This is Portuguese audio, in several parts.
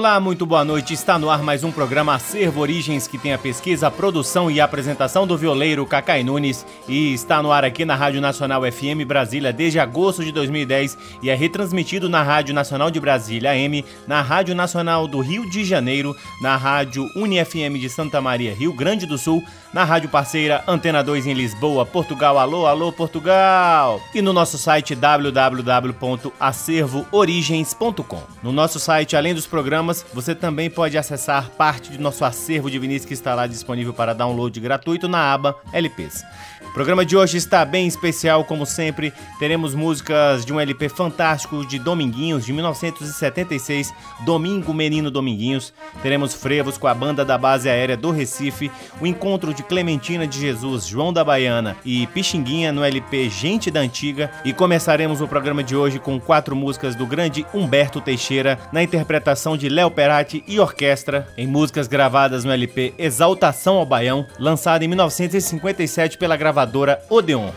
Olá, muito boa noite. Está no ar mais um programa Acervo Origens que tem a pesquisa, a produção e a apresentação do violeiro Cacai Nunes e está no ar aqui na Rádio Nacional FM Brasília desde agosto de 2010 e é retransmitido na Rádio Nacional de Brasília AM, na Rádio Nacional do Rio de Janeiro, na Rádio UniFM de Santa Maria, Rio Grande do Sul, na rádio parceira Antena 2 em Lisboa, Portugal. Alô, alô, Portugal! E no nosso site www.acervoorigens.com. No nosso site, além dos programas, você também pode acessar parte do nosso acervo de Vinícius que está lá disponível para download gratuito na aba LPs. O programa de hoje está bem especial, como sempre. Teremos músicas de um LP fantástico de Dominguinhos, de 1976, Domingo Menino Dominguinhos. Teremos frevos com a banda da base aérea do Recife, o encontro de Clementina de Jesus, João da Baiana e Pixinguinha no LP Gente da Antiga. E começaremos o programa de hoje com quatro músicas do grande Humberto Teixeira, na interpretação de Léo Perati e orquestra, em músicas gravadas no LP Exaltação ao Baião, lançado em 1957 pela gravadora gravadora Odeon.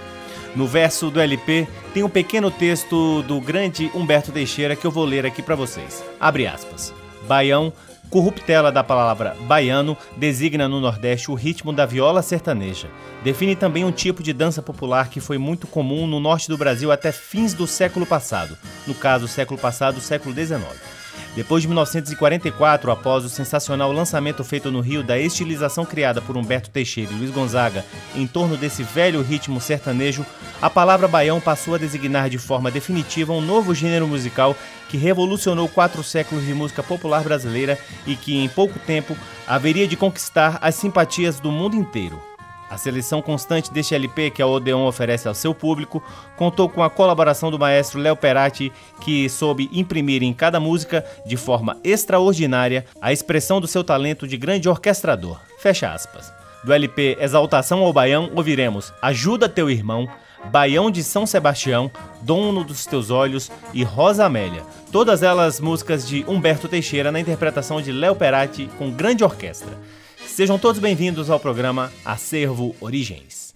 No verso do LP tem um pequeno texto do grande Humberto Teixeira que eu vou ler aqui para vocês. Abre aspas. Baião, corruptela da palavra baiano, designa no Nordeste o ritmo da viola sertaneja. Define também um tipo de dança popular que foi muito comum no norte do Brasil até fins do século passado, no caso, século passado, século XIX. Depois de 1944, após o sensacional lançamento feito no Rio da estilização criada por Humberto Teixeira e Luiz Gonzaga em torno desse velho ritmo sertanejo, a palavra baião passou a designar de forma definitiva um novo gênero musical que revolucionou quatro séculos de música popular brasileira e que, em pouco tempo, haveria de conquistar as simpatias do mundo inteiro. A seleção constante deste LP que a Odeon oferece ao seu público contou com a colaboração do maestro Léo Perati, que soube imprimir em cada música, de forma extraordinária, a expressão do seu talento de grande orquestrador. Fecha aspas. Do LP Exaltação ao Baião, ouviremos Ajuda Teu Irmão, Baião de São Sebastião, Dono dos Teus Olhos e Rosa Amélia. Todas elas músicas de Humberto Teixeira na interpretação de Léo Perati com grande orquestra. Sejam todos bem-vindos ao programa Acervo Origens.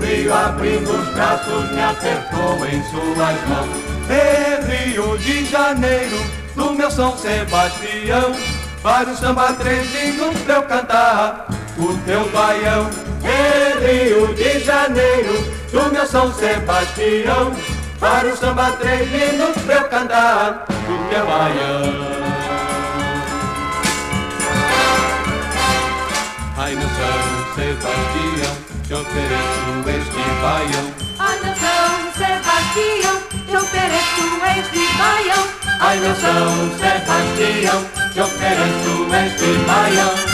Rio abrindo os braços me apertou em suas mãos. E Rio de Janeiro, do meu São Sebastião, para o samba trezinho pra eu cantar o teu baião. E Rio de Janeiro, do meu São Sebastião, para o samba minutos pra eu cantar o teu baião. Ai, meu São Sebastião, te ofereço este baião. Ai, meu São Sebastião, te ofereço este baião. Ai, meu São Sebastião, te ofereço este baião.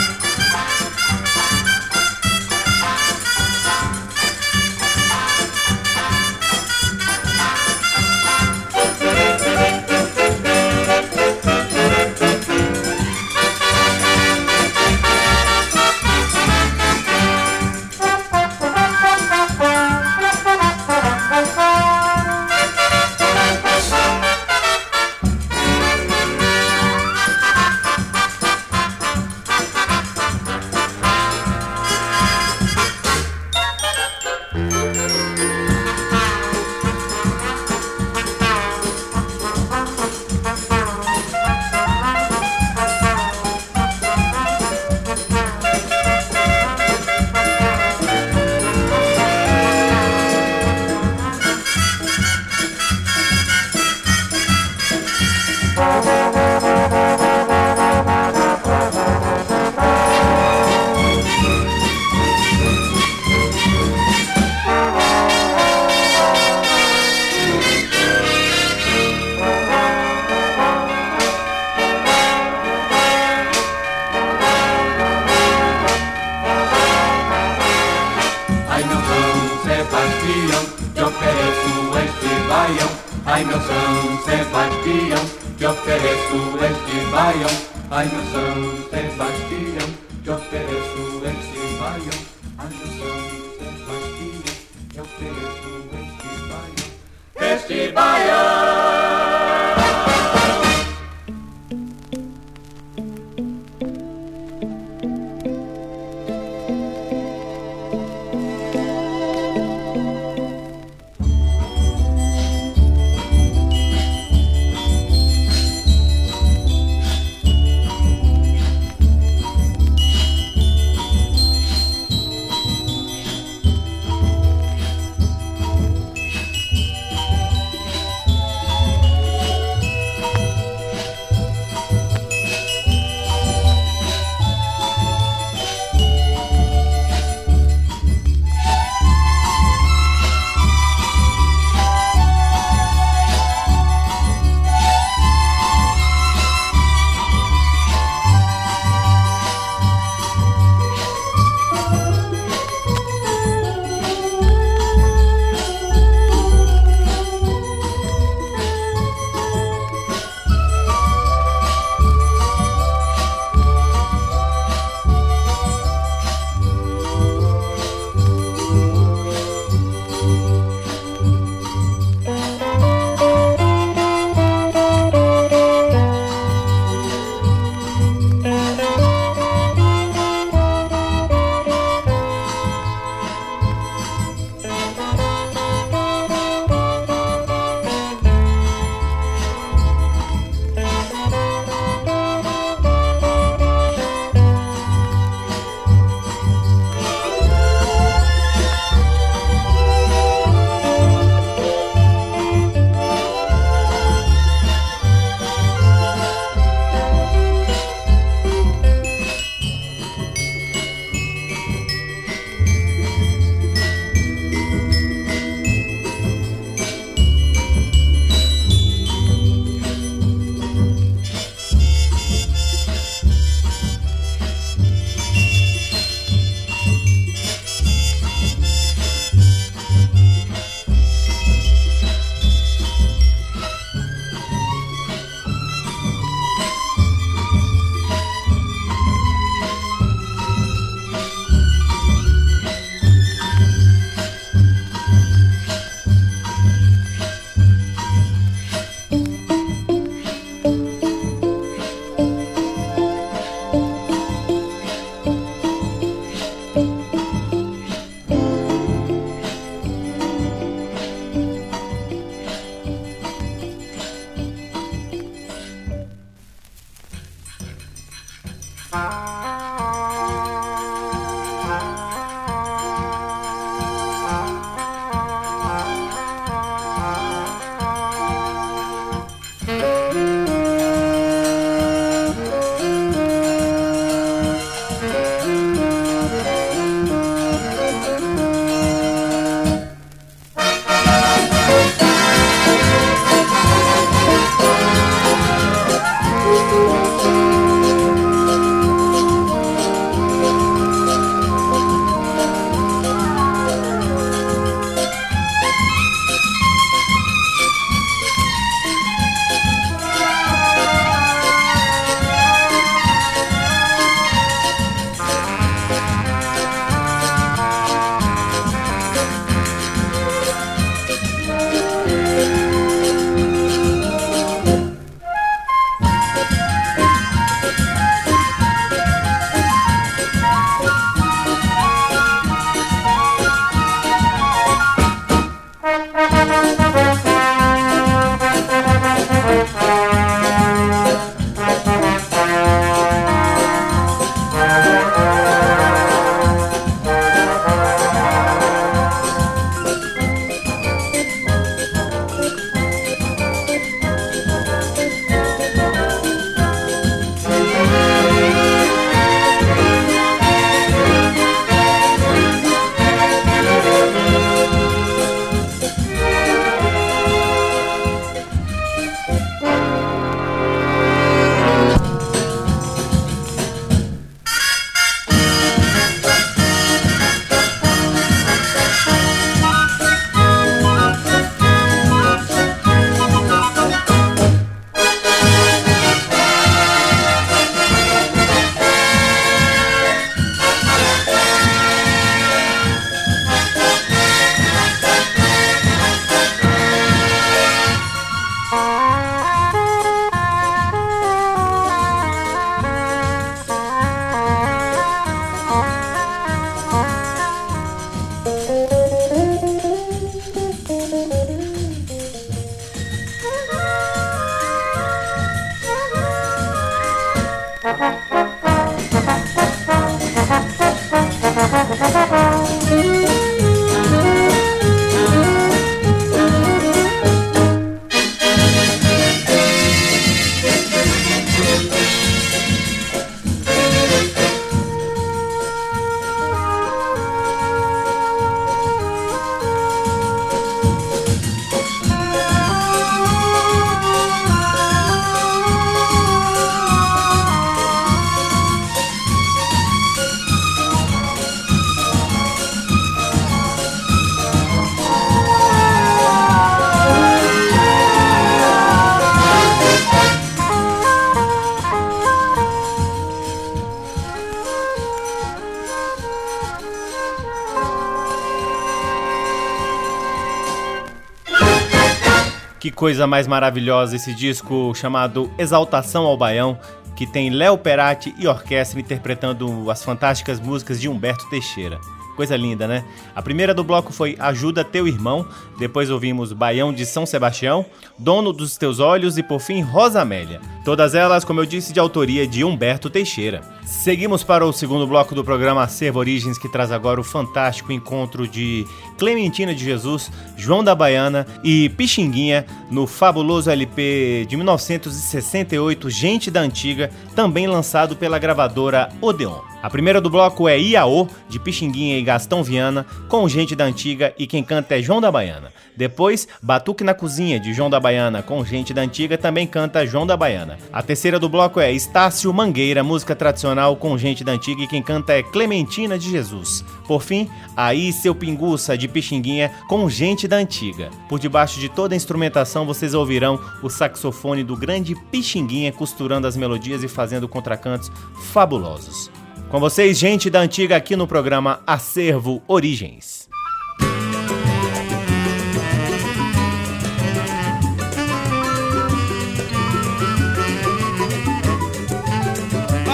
Coisa mais maravilhosa esse disco chamado Exaltação ao Baião, que tem Léo Perati e orquestra interpretando as fantásticas músicas de Humberto Teixeira. Coisa linda, né? A primeira do bloco foi Ajuda Teu Irmão, depois ouvimos Baião de São Sebastião, Dono dos Teus Olhos e por fim Rosa Amélia. Todas elas, como eu disse, de autoria de Humberto Teixeira. Seguimos para o segundo bloco do programa Acervo Origens, que traz agora o fantástico encontro de Clementina de Jesus, João da Baiana e Pixinguinha no fabuloso LP de 1968, Gente da Antiga, também lançado pela gravadora Odeon. A primeira do bloco é Iaô, de Pixinguinha e Gastão Viana, com gente da antiga e quem canta é João da Baiana. Depois, Batuque na Cozinha, de João da Baiana, com gente da antiga, também canta João da Baiana. A terceira do bloco é Estácio Mangueira, música tradicional com gente da antiga e quem canta é Clementina de Jesus. Por fim, Aí Seu Pinguça, de Pixinguinha, com gente da antiga. Por debaixo de toda a instrumentação, vocês ouvirão o saxofone do grande Pixinguinha costurando as melodias e fazendo contracantos fabulosos. Com vocês, gente da antiga, aqui no programa Acervo Origens.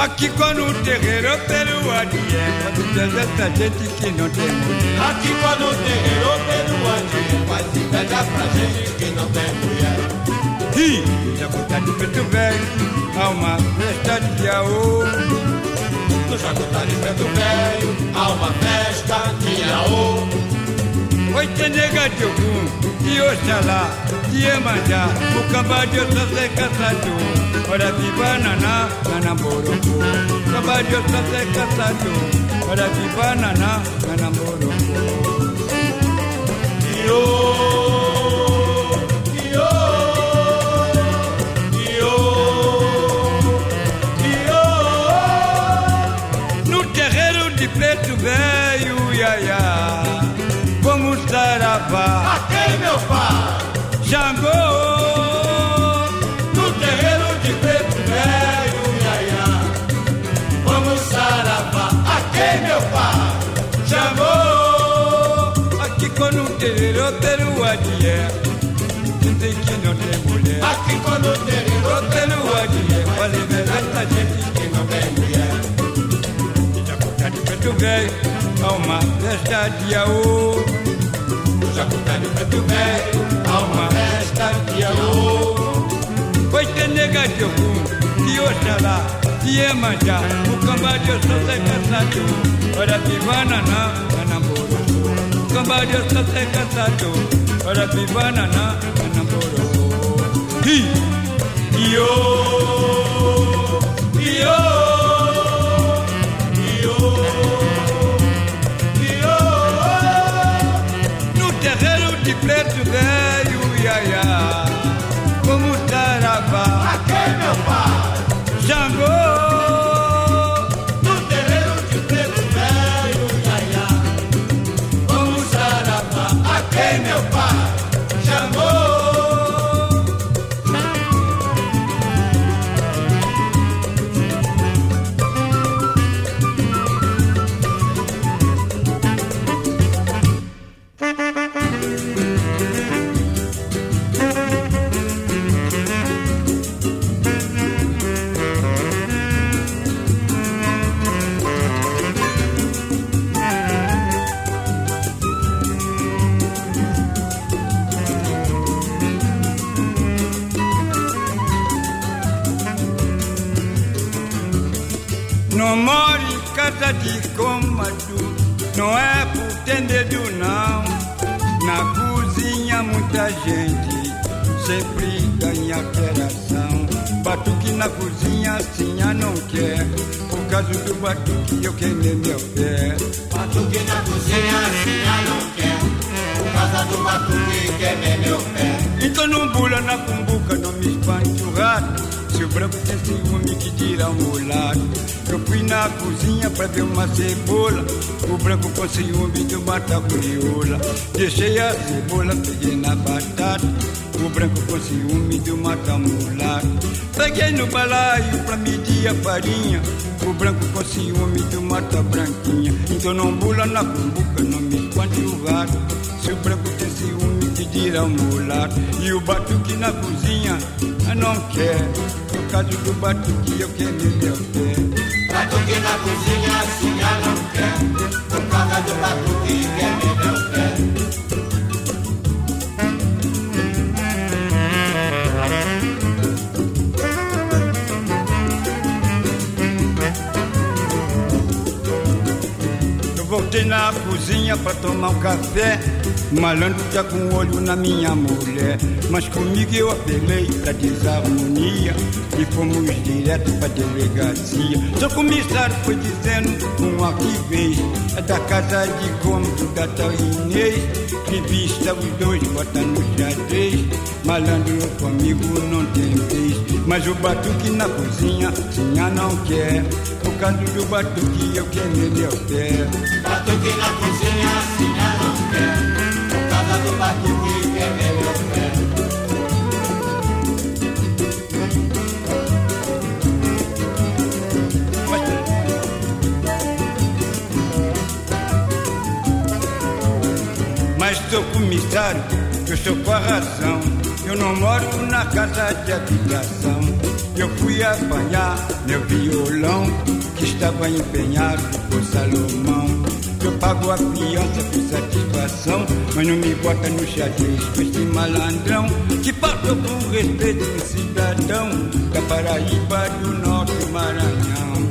Aqui quando o terreiro é pelo adié, quando deserta gente que não tem mulher. Aqui quando o terreiro pelo antigo faz inveja pra gente que não tem mulher. Ih, já botar de preto velho, há uma festa de aô. Jacutá de preto velho, há uma festa de Iaô. Oi, te nega de algum, de Oxalá, de Emanjá, o cambá de Oxalá caçado. Ora viva naná, nanamborocô, cambá de Oxalá caçado. Ora viva naná, nanamborocô. Iô! preto velho, iaia, como saravá. Aquele meu pai, Xangô, Aquele meu pai, Xangô, aqui quando o terreiro peruadié, dizem que não tem mulher. Aqui quando o terreiro peruadié, vale verdade a gente que não tem mulher preto velho, há uma festa de Iaô. Jacutá de preto velho, há uma festa de Iaô. Foi ter nega de algum, de Oxalá, de Emanjá, o cambá de Oxalá é caçado. Ora pivana na, anamoro. O cambá de Oxalá é caçado. Ora pivana na, anamoro. Hi! Iô! Iô! de Não moro em casa de cômodo, não é por ter medo não. Na cozinha muita gente sempre ganha operação. Batuque na cozinha assim a não quer, por causa do batuque eu queimei meu pé. Batuque na cozinha assim a não quer, por causa do batuque queimei meu pé. Então não bula na cumbuca, não me espante o rato. O branco tem ciúme que tira o mulato. Eu fui na cozinha pra ver uma cebola. O branco com ciúme de mata crioula Deixei a cebola, peguei na batata. O branco com ciúme de mata mulato Peguei no balaio pra medir a farinha. O branco com ciúme de mata branquinha. Então não bula na cumbuca, não me espante o rato Se o branco tem ciúme que tira o mulato. E o batuque na cozinha não quer Por causa do batuque eu queimei meu pé. Batuque na cozinha a não quer Por causa do batuque queimei meu pé voltei na cozinha pra tomar um café. O malandro tá com olho na minha mulher. Mas comigo eu apelei pra desarmonia. E fomos direto pra delegacia. Seu comissário foi dizendo um arquivês É da casa de cômodo da tal Inês Revista os dois, bota no xadrez. Malandro comigo não tem vez. Mas o batuque na cozinha, sinha não quer causa do batuque eu queimei meu pé Batuque na cozinha, sinha não quer Por causa do batuque queimei meu pé Mas sou comissário, eu sou com a razão. Eu não moro na casa de habitação. Eu fui apanhar meu violão, estava empenhado por Salomão. Eu pago a fiança por satisfação, mas não me bota no xadrez com esse malandrão que passou por respeito do cidadão da Paraíba do Norte Maranhão.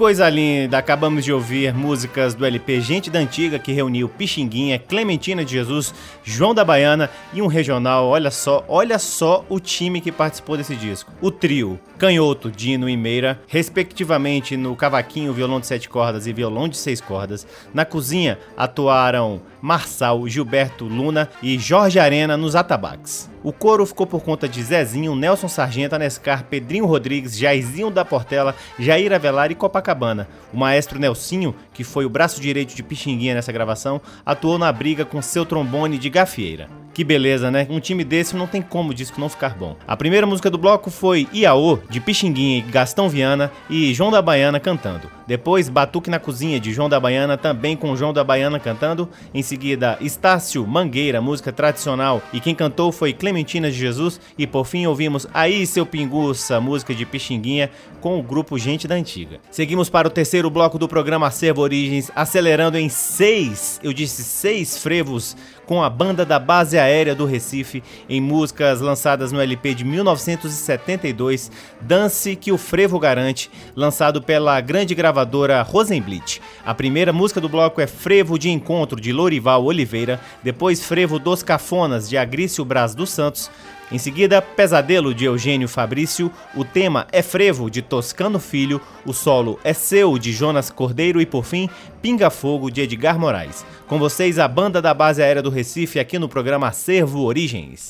Coisa linda! Acabamos de ouvir músicas do LP Gente da Antiga, que reuniu Pixinguinha, Clementina de Jesus, João da Baiana e um regional. Olha só, olha só o time que participou desse disco. O trio Canhoto, Dino e Meira, respectivamente no cavaquinho, violão de sete cordas e violão de seis cordas. Na cozinha atuaram Marçal, Gilberto Luna e Jorge Arena nos atabaques. O coro ficou por conta de Zezinho, Nelson Sargento, Anescar, Pedrinho Rodrigues, Jairzinho da Portela, Jair Avelar e Copacabana. O maestro Nelsinho, que foi o braço direito de Pixinguinha nessa gravação, atuou na briga com seu trombone de gafieira. Que beleza, né? Um time desse não tem como o disco não ficar bom. A primeira música do bloco foi Iaô, de Pixinguinha e Gastão Viana, e João da Baiana cantando. Depois, Batuque na Cozinha, de João da Baiana, também com João da Baiana cantando. Em seguida, Estácio Mangueira, música tradicional, e quem cantou foi Clementina de Jesus. E por fim, ouvimos Aí Seu Pinguça, música de Pixinguinha, com o grupo Gente da Antiga. Seguimos para o terceiro bloco do programa Acervo Origens, acelerando em seis, eu disse seis frevos com a banda da Base Aérea do Recife em músicas lançadas no LP de 1972, Dance que o Frevo Garante, lançado pela grande gravadora Rosenblit. A primeira música do bloco é Frevo de Encontro de Lorival Oliveira, depois Frevo dos Cafonas de Agrício Braz dos Santos, em seguida, Pesadelo de Eugênio Fabrício, o tema é Frevo de Toscano Filho, o solo é Seu de Jonas Cordeiro e por fim, Pinga Fogo de Edgar Moraes. Com vocês, a banda da base aérea do Recife aqui no programa Acervo Origens.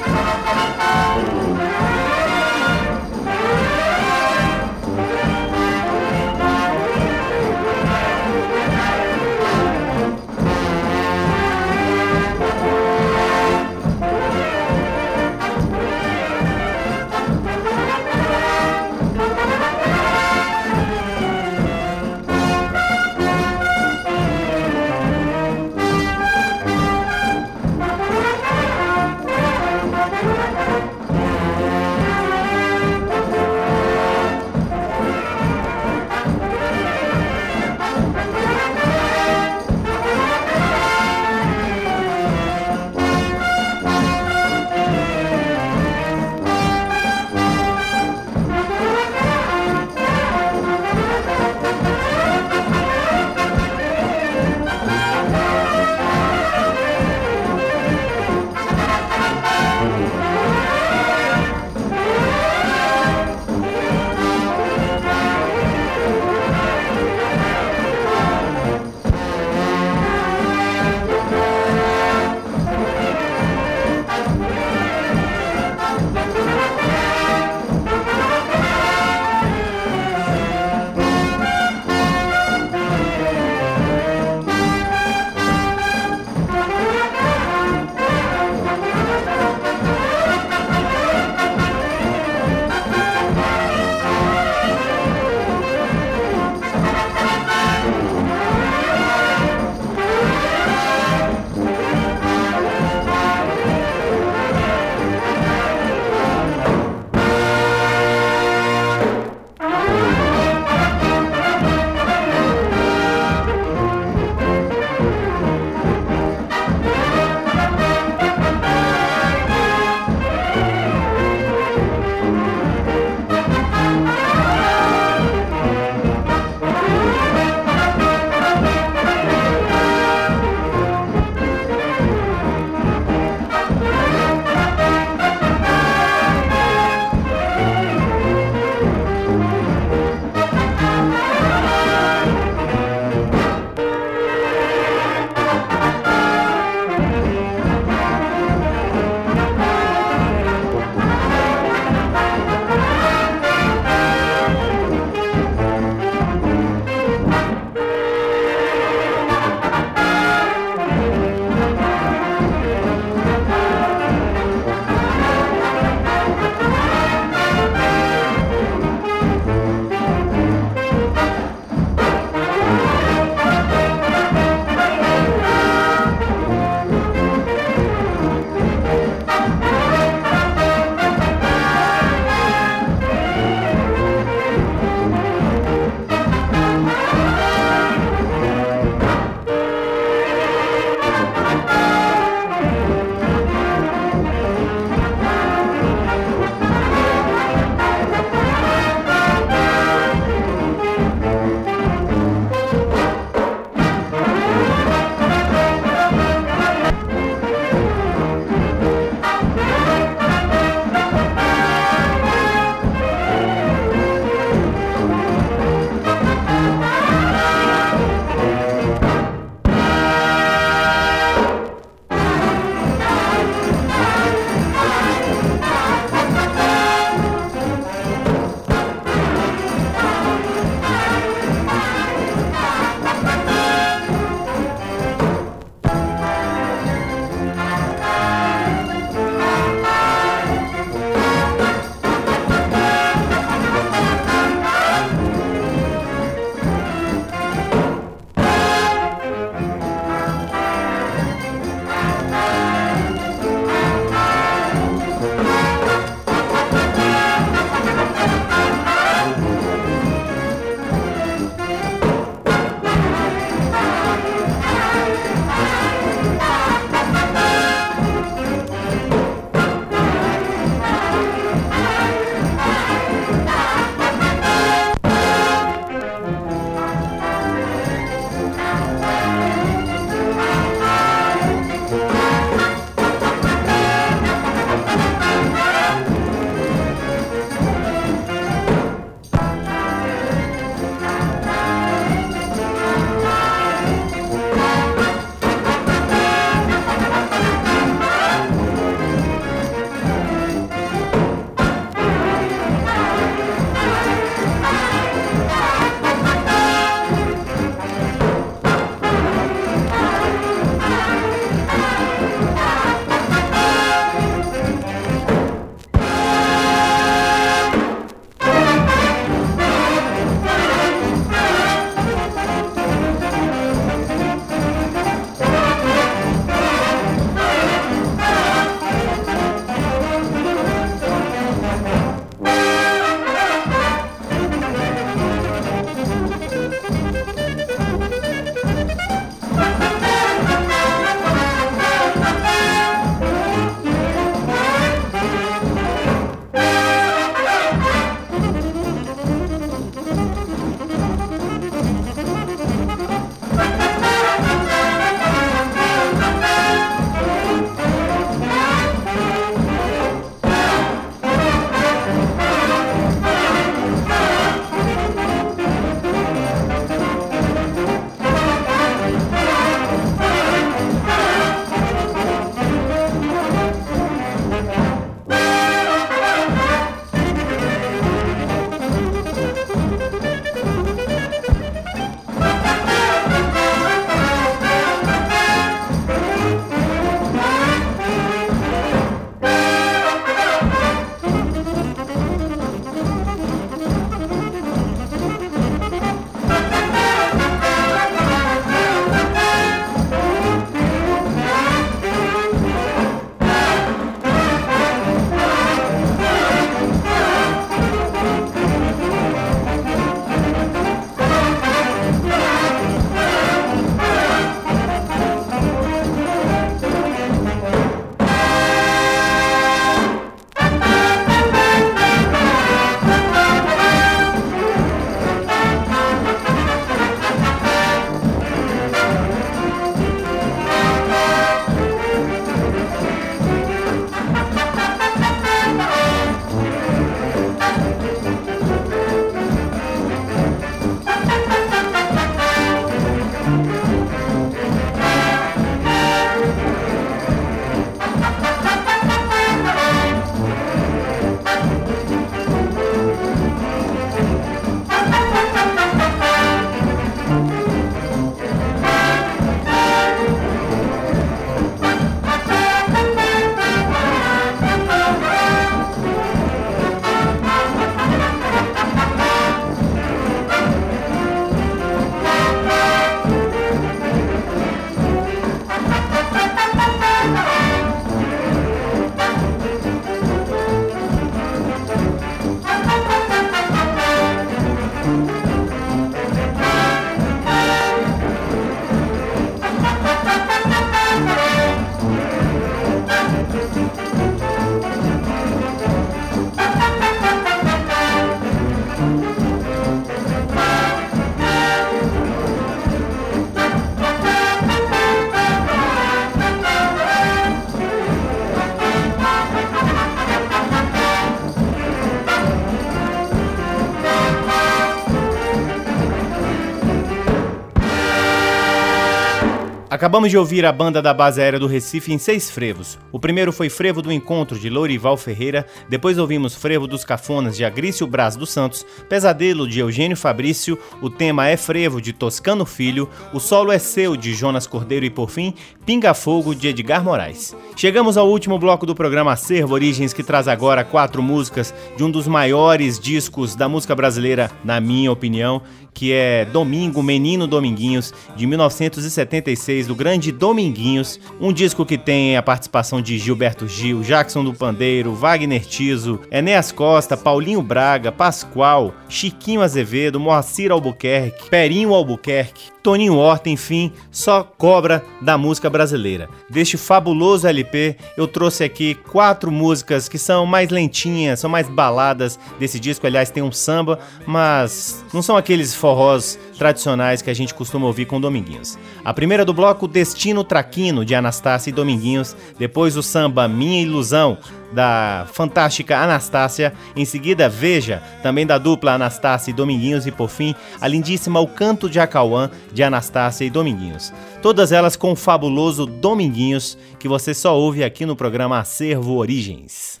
Acabamos de ouvir a banda da base aérea do Recife em seis frevos. O primeiro foi Frevo do Encontro, de Lourival Ferreira, depois ouvimos Frevo dos Cafonas, de Agrício Braz dos Santos, Pesadelo, de Eugênio Fabrício, o tema é Frevo, de Toscano Filho, o solo é seu, de Jonas Cordeiro. E, por fim, Pinga Fogo, de Edgar Moraes. Chegamos ao último bloco do programa Acervo Origens, que traz agora quatro músicas de um dos maiores discos da música brasileira, na minha opinião, que é Domingo, Menino Dominguinhos, de 1976, do grande Dominguinhos. Um disco que tem a participação de Gilberto Gil, Jackson do Pandeiro, Wagner Tiso, Enéas Costa, Paulinho Braga, Pascoal, Chiquinho Azevedo, Moacir Albuquerque, Perinho Albuquerque, Toninho Horta, enfim, só cobra da música brasileira. Deste fabuloso LP, eu trouxe aqui quatro músicas que são mais lentinhas, são mais baladas desse disco. Aliás, tem um samba, mas não são aqueles forrós tradicionais que a gente costuma ouvir com Dominguinhos. A primeira do bloco, Destino Traquino, de Anastácia e Dominguinhos. Depois o samba Minha Ilusão, da fantástica Anastácia. Em seguida, Veja, também da dupla Anastácia e Dominguinhos. E por fim, a lindíssima O Canto de Acauã, de Anastácia e Dominguinhos. Todas elas com o fabuloso Dominguinhos, que você só ouve aqui no programa Acervo Origens.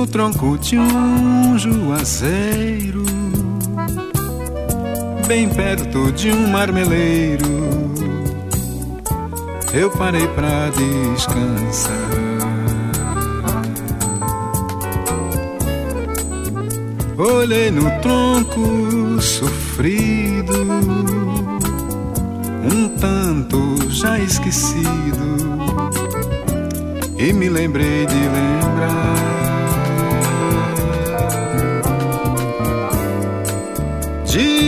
No tronco de um juazeiro, bem perto de um marmeleiro, eu parei pra descansar. Olhei no tronco sofrido, um tanto já esquecido, e me lembrei de lembrar.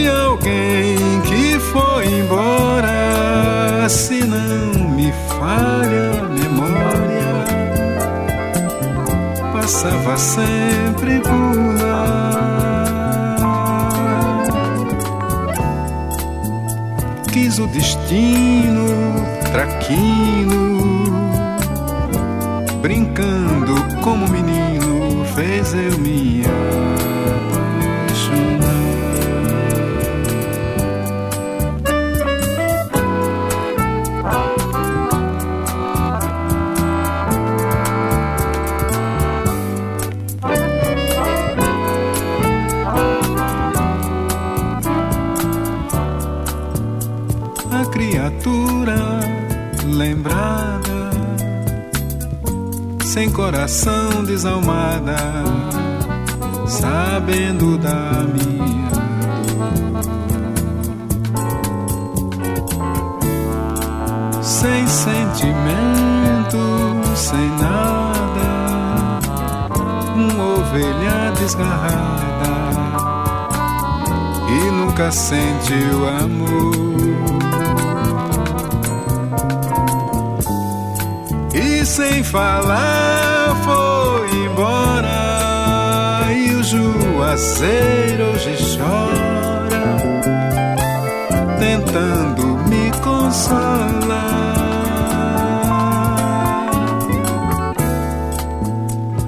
Alguém que foi embora, se não me falha a memória, passava sempre por lá. Quis o destino traquino, coração desalmada, sabendo da minha. Sem sentimento, sem nada, uma ovelha desgarrada e nunca sentiu amor. sem falar juazeiro hoje chora, tentando me consolar.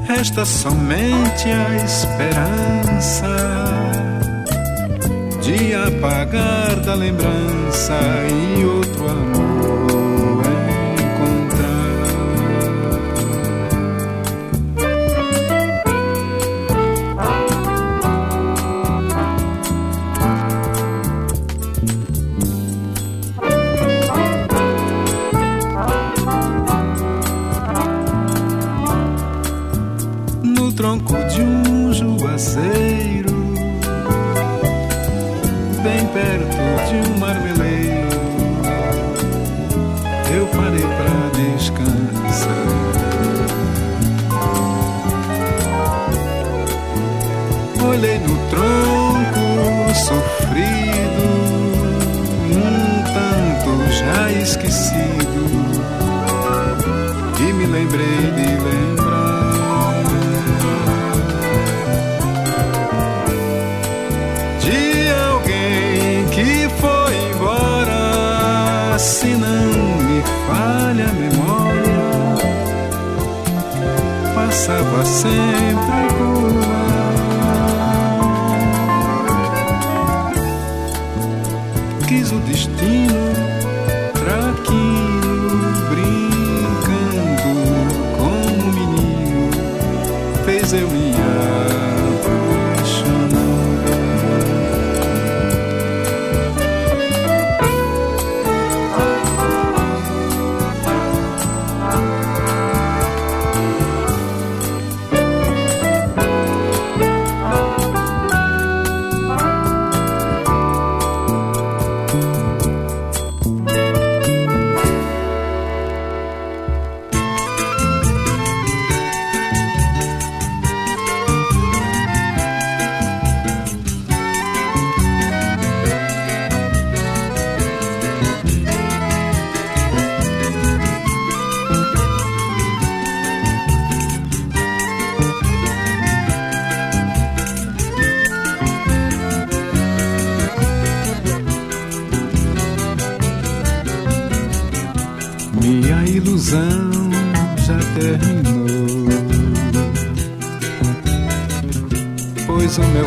Resta somente a esperança de apagar da lembrança e outro amor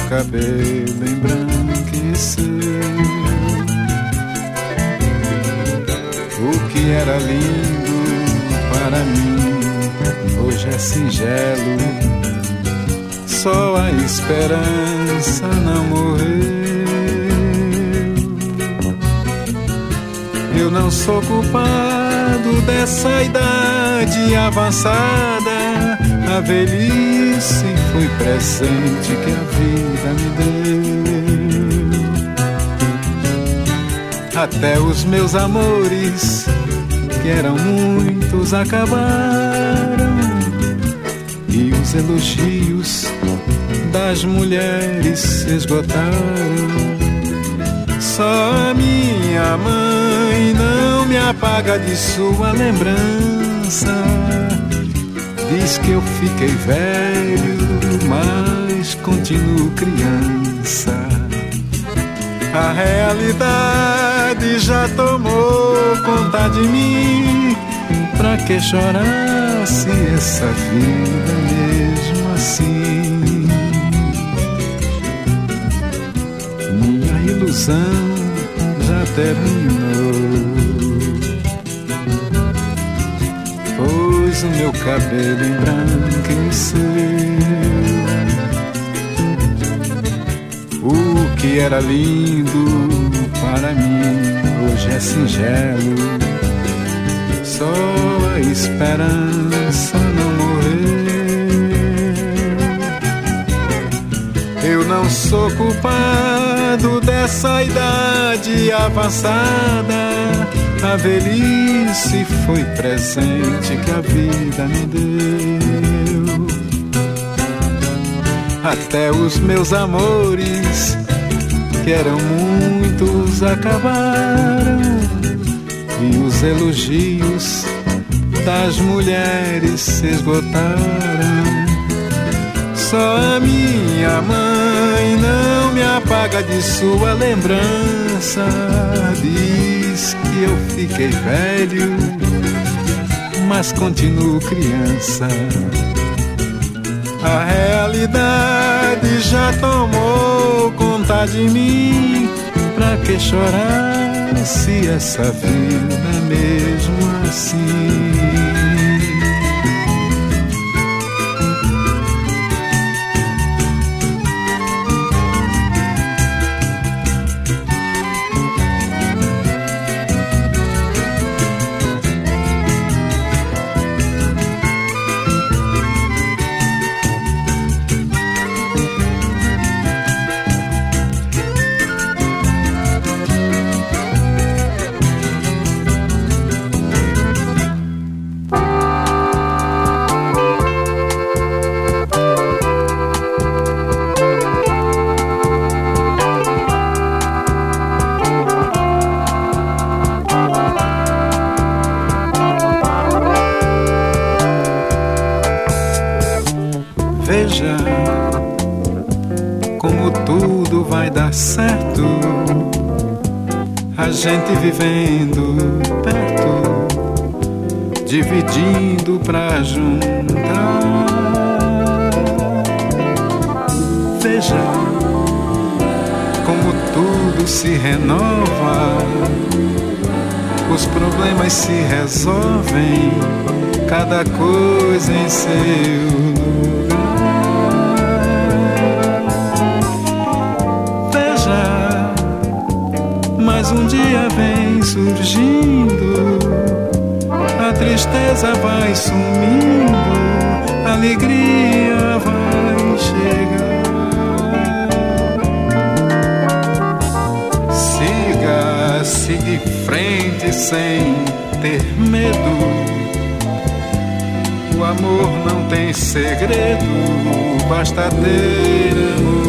cabelo embranqueceu. O que era lindo para mim hoje é singelo. Só a esperança não morreu. Eu não sou culpado dessa idade avançada. A velhice foi presente que a vida me deu. Até os meus amores, que eram muitos, acabaram. E os elogios das mulheres se esgotaram. Só a minha mãe não me apaga de sua lembrança. Diz que eu fiquei velho, mas continuo criança. A realidade já tomou conta de mim. Pra que chorar se essa vida mesmo assim? Minha ilusão já terminou. Pois o meu cabelo embranqueceu. O que era lindo para mim hoje é singelo. Só a esperança não morreu. Eu não sou culpado dessa idade avançada a velhice foi presente que a vida me deu. Até os meus amores, que eram muitos, acabaram. E os elogios das mulheres se esgotaram. Só a minha mãe não me apaga de sua lembrança. Diz eu fiquei velho, mas continuo criança. A realidade já tomou conta de mim. Pra que chorar se essa vida é mesmo assim? Se renova, os problemas se resolvem, cada coisa em seu mas um dia vem surgindo, a tristeza vai sumindo, a alegria frente sem ter medo. O amor não tem segredo, basta ter amor.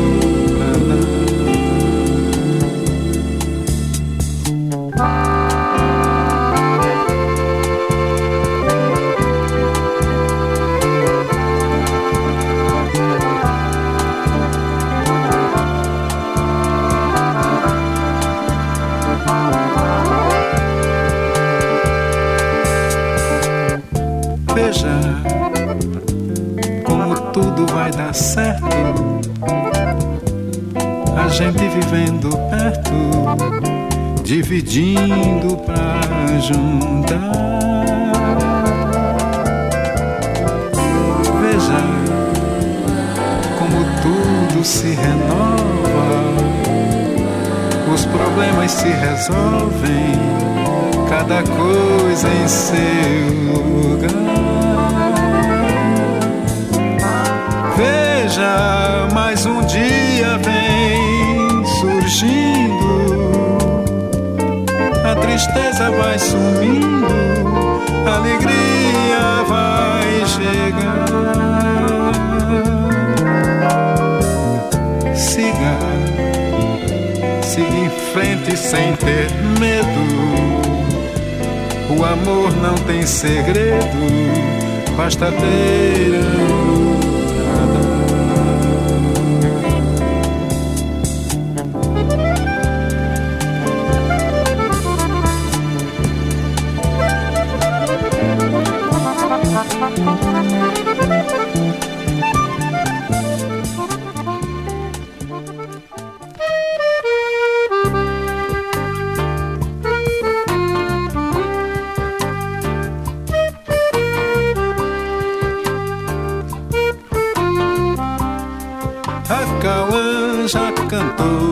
Vivendo perto, dividindo pra juntar. Veja como tudo se renova, os problemas se resolvem, cada coisa em seu lugar. Veja, mais um dia vem tristeza vai sumindo, a alegria vai chegar. Siga, siga em frente sem ter medo. O amor não tem segredo, basta ter amor. cantor.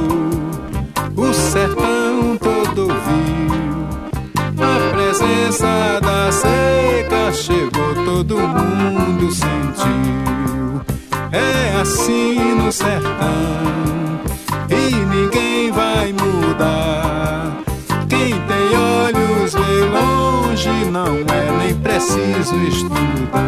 preciso estudar.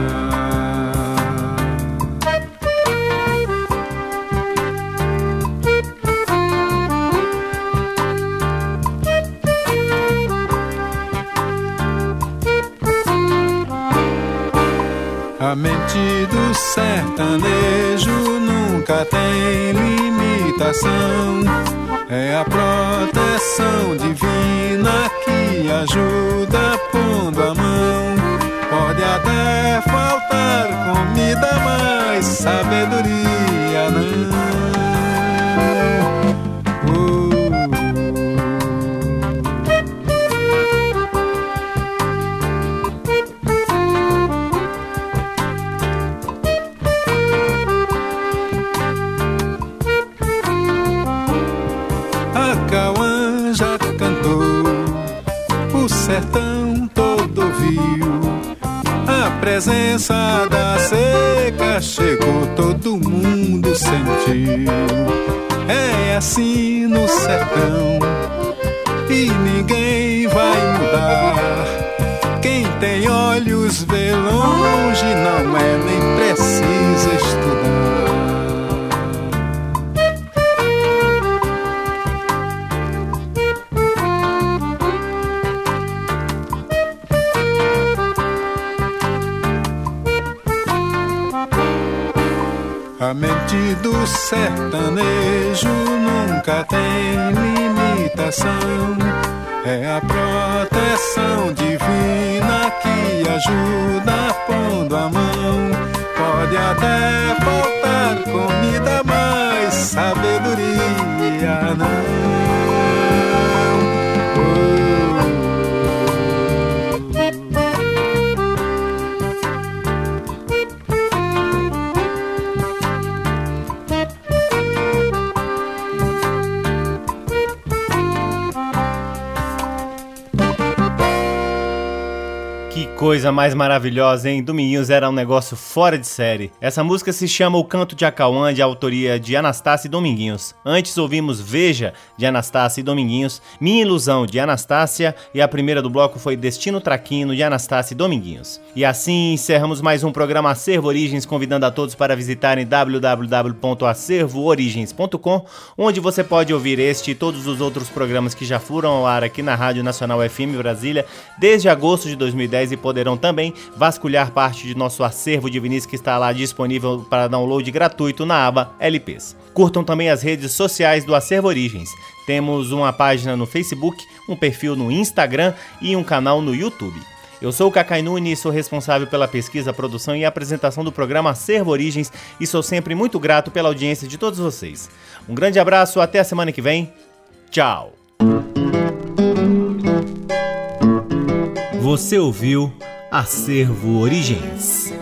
A mente do sertanejo nunca tem limitação. É a proteção divina que ajuda sertão coisa mais maravilhosa, hein? Dominguinhos era um negócio fora de série. Essa música se chama O Canto de Acauã, de autoria de Anastácio e Dominguinhos. Antes ouvimos Veja, de Anastácia e Dominguinhos, Minha Ilusão, de Anastácia, e a primeira do bloco foi Destino Traquino, de Anastácia e Dominguinhos. E assim encerramos mais um programa Acervo Origens, convidando a todos para visitarem www.acervoorigens.com, onde você pode ouvir este e todos os outros programas que já foram ao ar aqui na Rádio Nacional FM Brasília desde agosto de 2010 e poderão também vasculhar parte de nosso acervo de Vinícius que está lá disponível para download gratuito na aba LPs. Curtam também as redes sociais do Acervo Origens. Temos uma página no Facebook, um perfil no Instagram e um canal no YouTube. Eu sou o Cacai Nunes, sou responsável pela pesquisa, produção e apresentação do programa Acervo Origens e sou sempre muito grato pela audiência de todos vocês. Um grande abraço, até a semana que vem. Tchau! Você ouviu Acervo Origens.